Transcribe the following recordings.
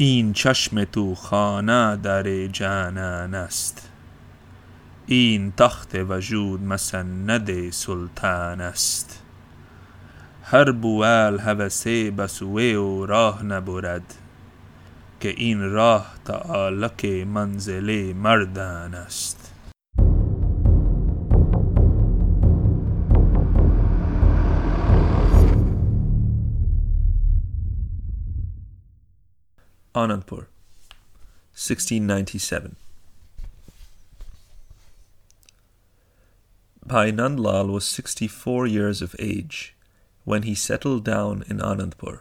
این چشم تو خانه در جانان است. این تخت وجود مسند سلطان است. هر بوال هوسه بسوه و راه نبرد که این راه تعالک منزل مردان است. Anandpur, 1697. Bhai Nandlal was 64 years of age when he settled down in Anandpur.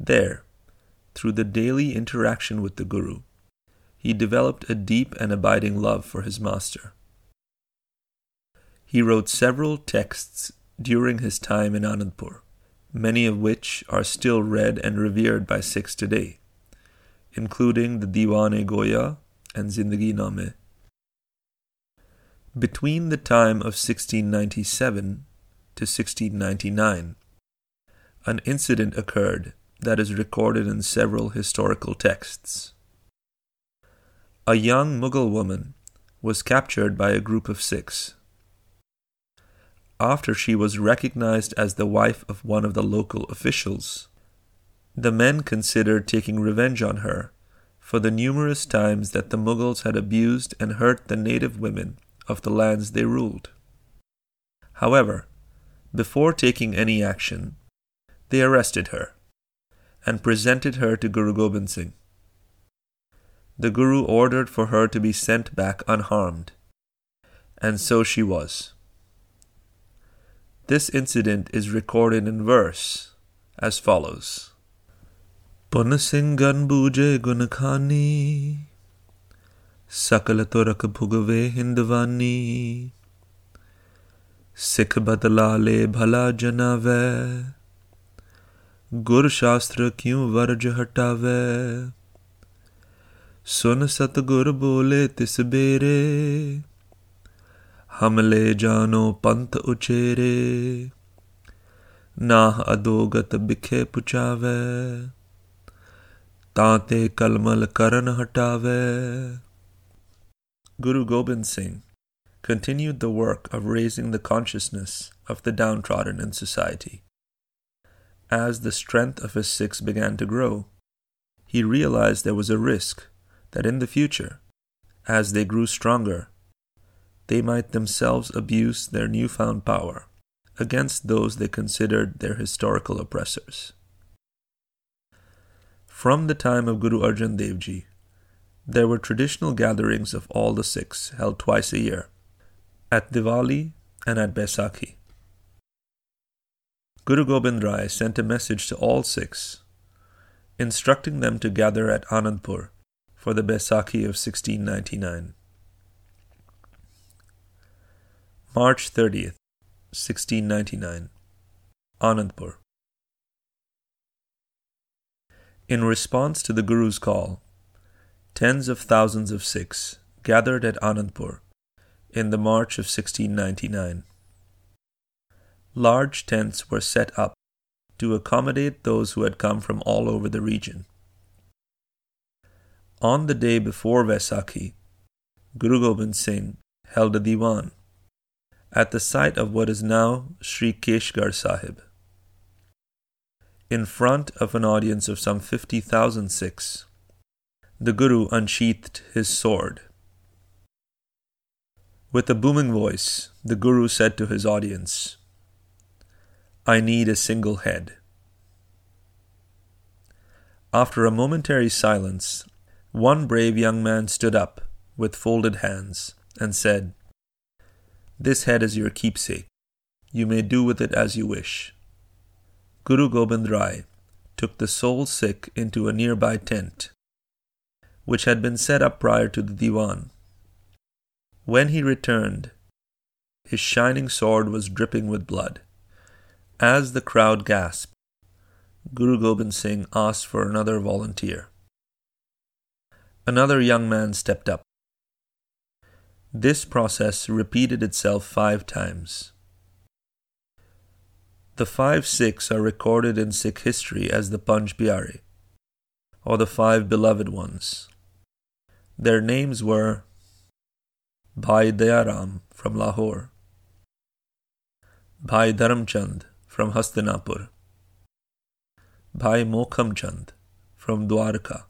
There, through the daily interaction with the Guru, he developed a deep and abiding love for his master. He wrote several texts during his time in Anandpur many of which are still read and revered by Sikhs today, including the Diwan-e Goya and Zindagi Nama. Between the time of 1697 to 1699, an incident occurred that is recorded in several historical texts. A young Mughal woman was captured by a group of Sikhs after she was recognized as the wife of one of the local officials. The men considered taking revenge on her for the numerous times that the Mughals had abused and hurt the native women of the lands they ruled. However, before taking any action, they arrested her and presented her to Guru Gobind Singh. The Guru ordered for her to be sent back unharmed, and so she was. This incident is recorded in verse as follows Punasingan buje gunakhani Sakala torak bhugave hindvani Sikh badla le bhala janave गुर शास्त्र क्यों verge हटावे सुन सतगुर बोले तिस बेरे हमले जानो पंथ उचेरे नाह अदोगत बिखे पुचावे ताते kalmal karan hatave. Guru Gobind Singh continued the work of raising the consciousness of the downtrodden in society. As the strength of his Sikhs began to grow, he realized there was a risk that in the future, as they grew stronger, they might themselves abuse their newfound power against those they considered their historical oppressors. From the time of Guru Arjan Dev Ji, there were traditional gatherings of all the Sikhs held twice a year, at Diwali and at Baisakhi. Guru Gobind Rai sent a message to all Sikhs, instructing them to gather at Anandpur for the Baisakhi of 1699. March 30th, 1699. Anandpur. In response to the Guru's call, tens of thousands of Sikhs gathered at Anandpur in the March of 1699. Large tents were set up to accommodate those who had come from all over the region. On the day before Vaisakhi, Guru Gobind Singh held a diwan at the site of what is now Sri Keshgarh Sahib. In front of an audience of some 50,000 Sikhs, the Guru unsheathed his sword. With a booming voice, the Guru said to his audience, I need a single head. After a momentary silence, one brave young man stood up with folded hands and said, this head is your keepsake. You may do with it as you wish. Guru Gobind Rai took the soul sick into a nearby tent, which had been set up prior to the diwan. When he returned, his shining sword was dripping with blood. As the crowd gasped, Guru Gobind Singh asked for another volunteer. Another young man stepped up. This process repeated itself five times. The five Sikhs are recorded in Sikh history as the Panj Pyare, or the five beloved ones. Their names were Bhai Dayaram from Lahore, Bhai Dharamchand from Hastinapur, Bhai Mohkamchand from Dwarka,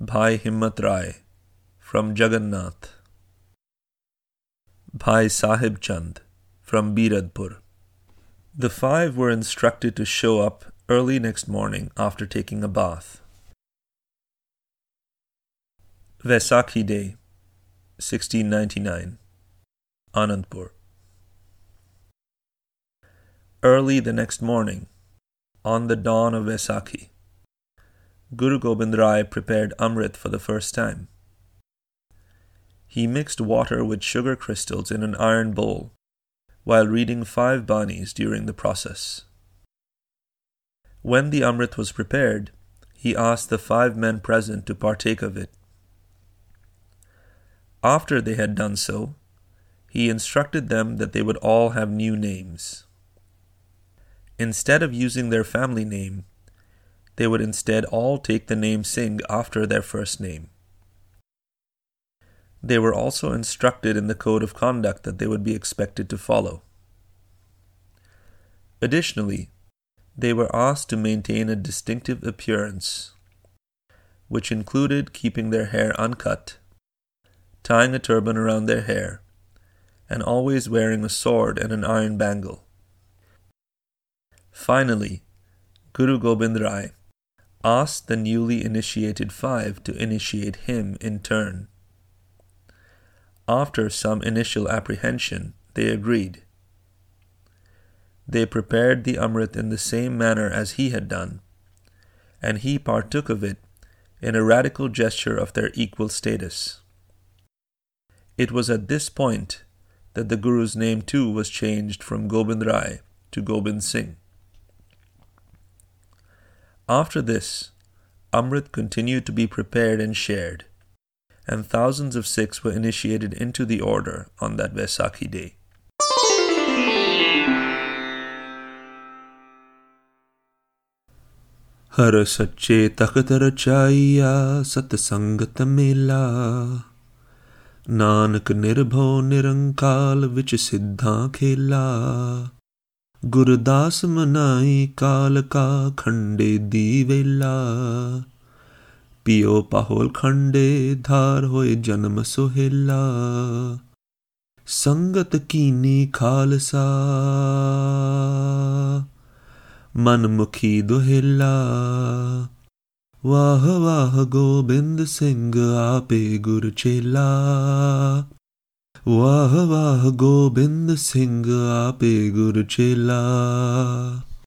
Bhai Himmat Rai from Jagannath, Bhai Sahib Chand from Biradpur. The five were instructed to show up early next morning after taking a bath. Vaisakhi Day, 1699, Anandpur. Early the next morning, on the dawn of Vaisakhi, Guru Gobind Rai prepared Amrit for the first time. He mixed water with sugar crystals in an iron bowl while reading five banis during the process. When the Amrit was prepared, he asked the five men present to partake of it. After they had done so, he instructed them that they would all have new names. Instead of using their family name, they would instead all take the name Singh after their first name. They were also instructed in the code of conduct that they would be expected to follow. Additionally, they were asked to maintain a distinctive appearance, which included keeping their hair uncut, tying a turban around their hair, and always wearing a sword and an iron bangle. Finally, Guru Gobind Rai asked the newly initiated five to initiate him in turn. After some initial apprehension, they agreed. They prepared the Amrit in the same manner as he had done, and he partook of it in a radical gesture of their equal status. It was at this point that the Guru's name too was changed from Gobind Rai to Gobind Singh. After this, Amrit continued to be prepared and shared, and thousands of Sikhs were initiated into the order on that Vaisakhi day. ਹਰ ਸੱਚੇ ਤਖਤ ਰਚਾਈਆ ਸਤ ਸੰਗਤ ਮੇਲਾ ਨਾਨਕ ਨਿਰਭਉ ਨਿਰੰਕਾਲ ਵਿੱਚ ਸਿੱਧਾਂ ਖੇਲਾ ਗੁਰਦਾਸ ਮਨਾਈ ਕਾਲ ਕਾ ਖੰਡੇ ਦੀ ਵੇਲਾ ਪਿਓ ਪਾਹੋਲ ਖੰਡੇ, ਧਾਰ ਹੋਏ ਜਨਮ ਸੁਹੇਲਾ। ਸੰਗਤ ਕੀਨੀ ਖਾਲਸਾ। ਮਨਮੁਖੀ ਦੁਹੇਲਾ। ਵਾਹ ਵਾਹ ਗੋਬਿੰਦ ਸਿੰਘ ਆਪੇ ਗੁਰ ਚੇਲਾ। ਵਾਹ ਵਾਹ ਗੋਬਿੰਦ ਸਿੰਘ ਆਪੇ ਗੁਰ ਚੇਲਾ।